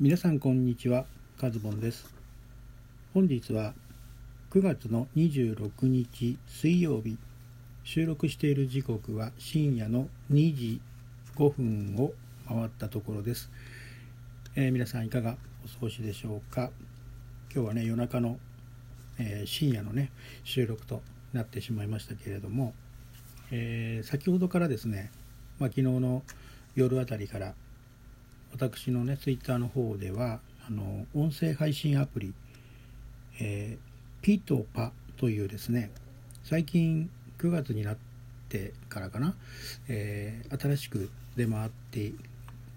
皆さんこんにちはカズボンです。本日は9月の26日水曜日収録している時刻は深夜の2時5分を回ったところです、えー、皆さんいかがお過ごしでしょうか？今日はね夜中の、えー、深夜のね収録となってしまいましたけれども、えー、先ほどからですね、まあ、昨日の夜あたりから私のねツイッターの方ではあの音声配信アプリ、えー、ピトパというですね最近9月になってからかな、えー、新しく出回って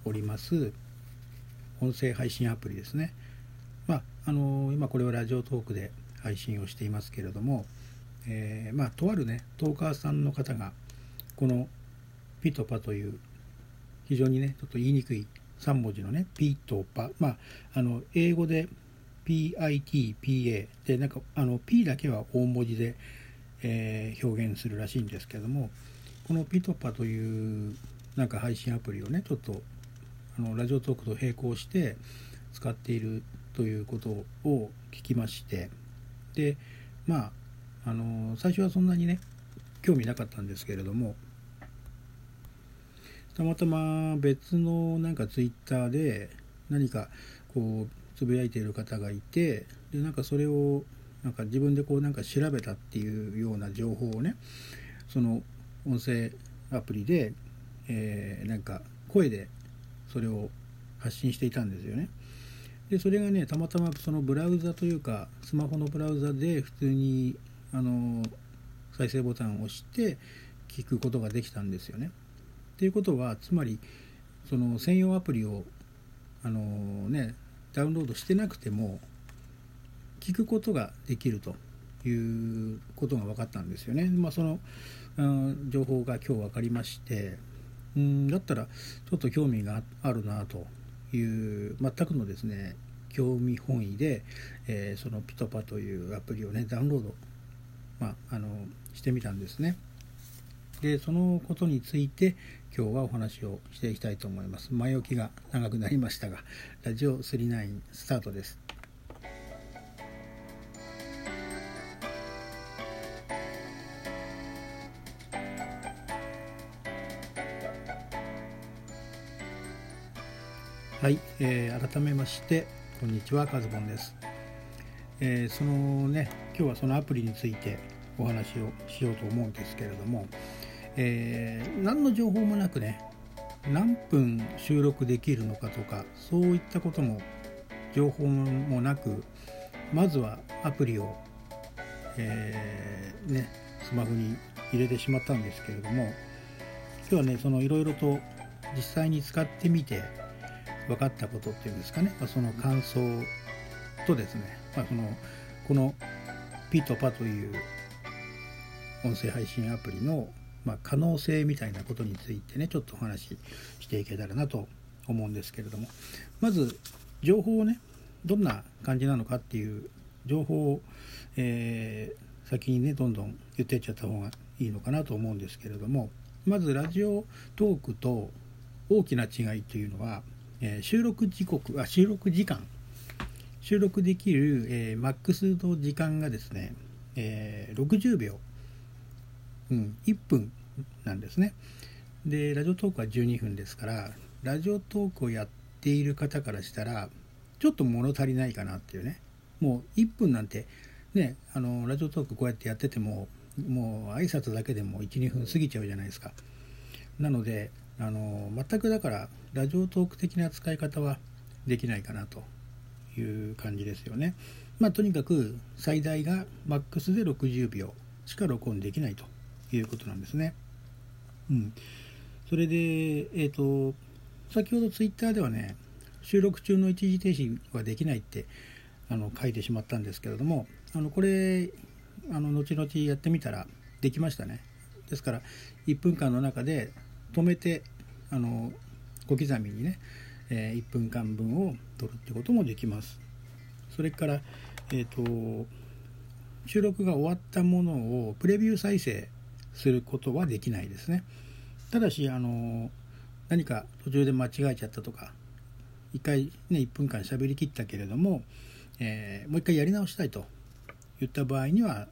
おります音声配信アプリですね。まああの今これはラジオトークで配信をしていますけれども、えー、まあとあるねトーカーさんの方がこのピトパという非常にねちょっと言いにくい3文字のね、ピとパ。まあ、あの、英語で PIT、PA で、なんか、あの、P だけは大文字で、えー、表現するらしいんですけども、このピトパというなんか配信アプリをね、ちょっと、あの、ラジオトークと並行して使っているということを聞きまして、で、まあ、あの、最初はそんなにね、興味なかったんですけれども、たまたま別のなんかツイッターで何かこうつぶやいている方がいてでなんかそれをなんか自分でこうなんか調べたっていうような情報をねその音声アプリで、えー、なんか声でそれを発信していたんですよね。でそれがねたまたまそのブラウザというかスマホのブラウザで普通にあの再生ボタンを押して聞くことができたんですよね。っていうことはつまりその専用アプリをあのねダウンロードしてなくても聞くことができるということが分かったんですよね。まあ、その、うん、情報が今日分かりましてうんだったらちょっと興味があるなという全くのですね興味本位で、えー、そのピトパというアプリをねダウンロード、まあ、あのしてみたんですね。でそのことについて今日はお話をしていきたいと思います。前置きが長くなりましたがラジオ39スタートです。はい、えー、改めましてこんにちはカズボンです、えー、そのね今日はそのアプリについてお話をしようと思うんですけれども、えー、何の情報もなくね何分収録できるのかとかそういったことも情報もなくまずはアプリを、えー、ね、スマホに入れてしまったんですけれども今日はねそのいろいろと実際に使ってみて分かったことっていうんですかね、まあ、その感想とですね、まあ、そのこのピとパという音声配信アプリのまあ、可能性みたいなことについてねちょっとお話ししていけたらなと思うんですけれども。まず情報をねどんな感じなのかっていう情報を、えー、先にねどんどん言っていっちゃった方がいいのかなと思うんですけれども。まずラジオトークと大きな違いというのは、えー、収録時刻あ収録時間。収録できる、えー、マックスの時間がですね、えー、60秒。うん、1分なんですね。で、ラジオトークは12分ですから、ラジオトークをやっている方からしたら、ちょっと物足りないかなっていうね。もう1分なんて、ね、あの、ラジオトークこうやってやってても、もう挨拶だけでも1、2分過ぎちゃうじゃないですか。なので、あの、全くだから、ラジオトーク的な使い方はできないかなという感じですよね。まあ、とにかく最大がマックスで60秒しか録音できないということなんですね。うん、それで、えーと、先ほどツイッターではね収録中の一時停止はできないってあの書いてしまったんですけれどもあのこれあの後々やってみたらできましたね。ですから1分間の中で止めてあの小刻みにね、えー、1分間分を取るってこともできます。それからえっ、ー、と収録が終わったものをプレビュー再生することはできないですね。ただし、あの、何か途中で間違えちゃったとか1回ね1分間喋りきったけれども、えー、もう一回やり直したいと言った場合には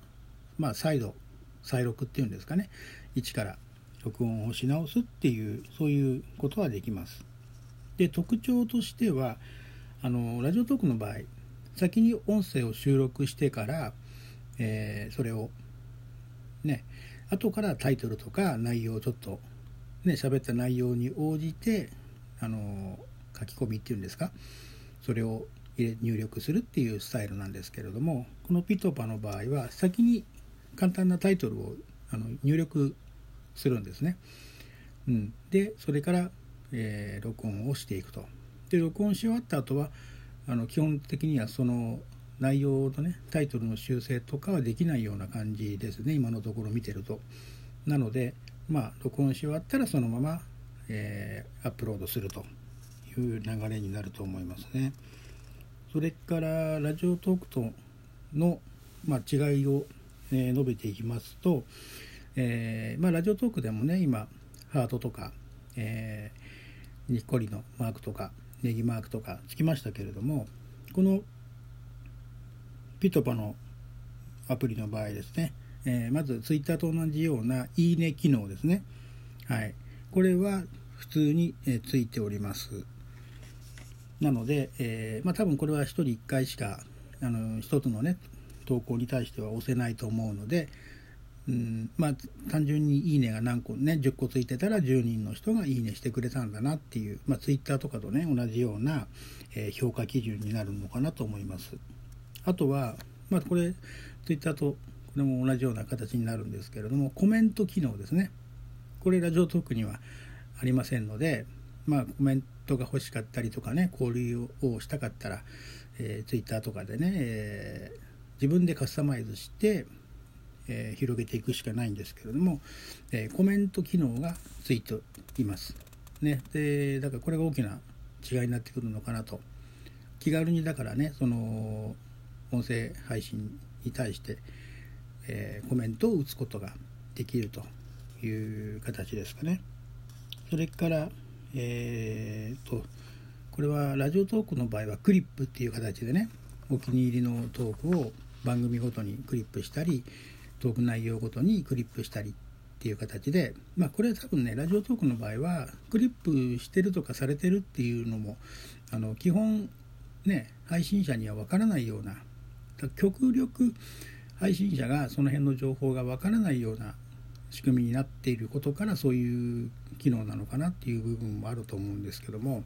まあ再度再録っていうんですかね一から録音をし直すっていうそういうことはできます。で特徴としてはあのラジオトークの場合先に音声を収録してから、えー、それをね後からタイトルとか内容をちょっとね喋った内容に応じてあの書き込みっていうんですか？それを入力するっていうスタイルなんですけれどもこのピトパの場合は先に簡単なタイトルをあの入力するんですね。うん、でそれから、えー、録音をしていくと。で録音し終わった後はあの基本的にはその内容のねタイトルの修正とかはできないような感じですね今のところ見てると。なのでまあ録音し終わったらそのまま、えー、アップロードするという流れになると思いますね。それからラジオトークとの、まあ、違いを、えー、述べていきますと、えー、まあ、ラジオトークでもね今ハートとか、えー、にっこりのマークとかネギマークとかつきましたけれどもこのピトパのアプリの場合ですね、えー、まずツイッターと同じような「いいね」機能ですね。はい。これは普通に、えついております。なので、えー、まあ、多分これは1人1回しかあの1つのね投稿に対しては押せないと思うので、うんまあ、単純に「いいね」が何個ね10個ついてたら10人の人が「いいね」してくれたんだなっていう、まあ、Twitter とかとね同じような、えー、評価基準になるのかなと思います。あとは、まあ、これ Twitter とこれも同じような形になるんですけれどもコメント機能ですね。これラジオトークにはありませんので、まあ、コメントが欲しかったりとかね交流をしたかったら、えー、Twitter とかでね、えー、自分でカスタマイズしてえー、広げていくしかないんですけれども、えー、コメント機能がついています。ね、でだからこれが大きな違いになってくるのかなと。気軽にだからねその音声配信に対して、えー、コメントを打つことができるという形ですかね。それから、えーと、これはラジオトークの場合はクリップっていう形でねお気に入りのトークを番組ごとにクリップしたり、トーク内容ごとにクリップしたりっていう形で、まあ、これは多分ねラジオトークの場合はクリップしてるとかされてるっていうのもあの基本ね配信者には分からないような極力配信者がその辺の情報が分からないような仕組みになっていることからそういう機能なのかなっていう部分もあると思うんですけども、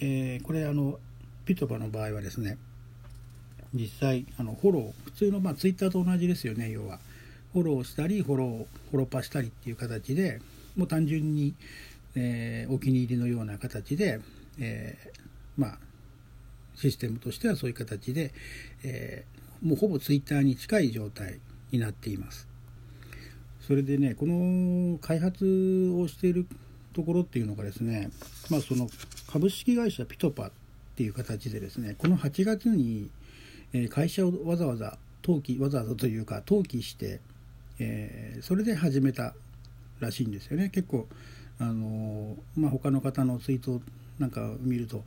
えー、これあのピトパの場合はですね実際あのフォロー普通のまあツイッターと同じですよね要は。フォローしたりフォローフォローパしたりっていう形でもう単純に、えー、お気に入りのような形で、えー、まあシステムとしてはそういう形で、えー、もうほぼツイッターに近い状態になっています。それでねこの開発をしているところっていうのがですね、まあ、その株式会社ピトパっていう形でですねこの8月に会社をわざわざ登記わざわざというか登記してえー、それで始めたらしいんですよね結構あのまあ、他の方のツイートなんか見ると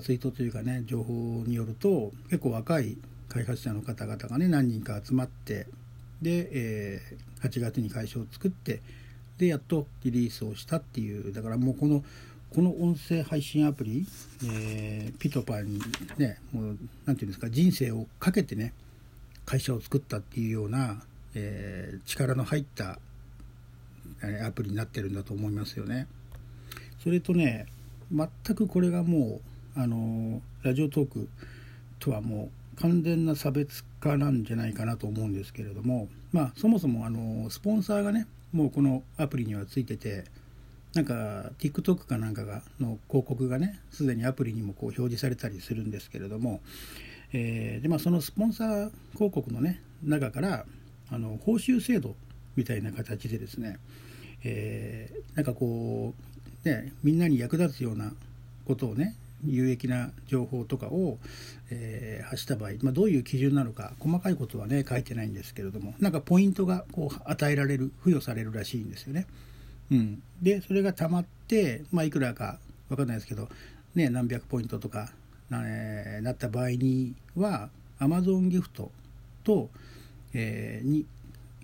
ツイートというかね情報によると結構若い開発者の方々がね何人か集まってで、えー、8月に会社を作ってでやっとリリースをしたっていうだからもうこのこの音声配信アプリ、えー、ピトパにねもう何て言うんですか人生をかけてね会社を作ったっていうようなえー、力の入ったアプリになってるんだと思いますよね。それとね全くこれがもうあのラジオトークとはもう完全な差別化なんじゃないかなと思うんですけれどもまあそもそもあのスポンサーがねもうこのアプリにはついててなんか TikTok かなんかがの広告がねすでにアプリにもこう表示されたりするんですけれども、えー、でまあ、そのスポンサー広告のね中からあの報酬制度みたいな形でですね、えー、なんかこう、ね、みんなに役立つようなことをね有益な情報とかを、えー、発した場合、まあ、どういう基準なのか細かいことはね書いてないんですけれどもなんかポイントがこう与えられる付与されるらしいんですよね。うん、でそれがたまって、まあ、いくらか分かんないですけどね、何百ポイントとか、えー、なった場合には Amazon ギフトと、えー、に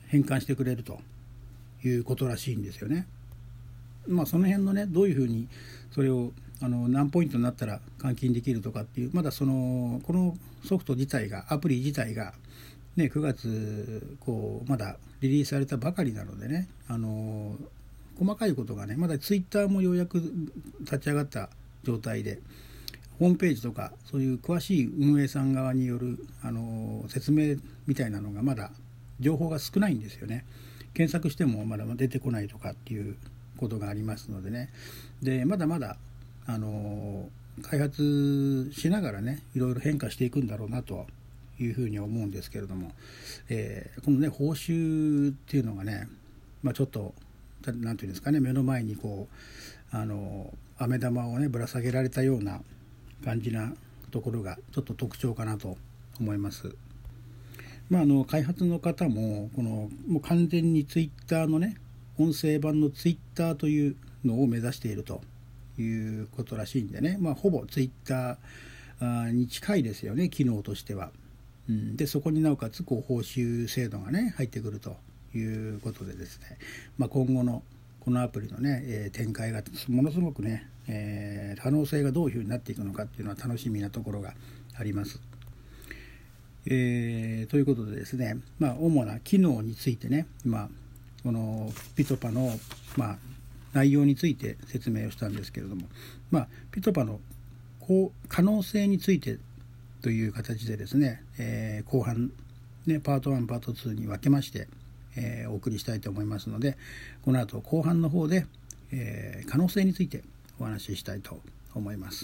変換してくれるということらしいんですよね。まあ、その辺のねどういうふうにそれをあの何ポイントになったら換金できるとかっていうまだそのこのソフト自体がアプリ自体が、ね、9月こうまだリリースされたばかりなのでねあの細かいことがねまだツイッターもようやく立ち上がった状態でホームページとかそういう詳しい運営さん側によるあの説明みたいなのがまだ情報が少ないんですよね。検索してもまだ出てこないとかっていうことがありますのでね。でまだまだあの開発しながらねいろいろ変化していくんだろうなというふうに思うんですけれども、えー、このね報酬っていうのがね、まあ、ちょっと何て言うんですかね目の前にこうあの飴玉をねぶら下げられたような感じなところがちょっと特徴かなと思います。まあ、あの開発の方もこのもう完全にツイッターのね音声版のツイッターというのを目指しているということらしいんでね、まあ、ほぼツイッターに近いですよね機能としては。うん、でそこになおかつこう報酬制度がね入ってくるということでですね、まあ、今後のこのアプリのね、えー、展開がものすごくね、えー、可能性がどういうふうになっていくのかっていうのは楽しみなところがあります。えー、ということでですね、まあ、主な機能についてね、今、このピトパの、まあ、内容について説明をしたんですけれども、まあ、ピトパの可能性についてという形でですね、えー、後半、ね、パート1パート2に分けまして、えー、お送りしたいと思いますのでこの後後半の方で、えー、可能性についてお話ししたいと思います。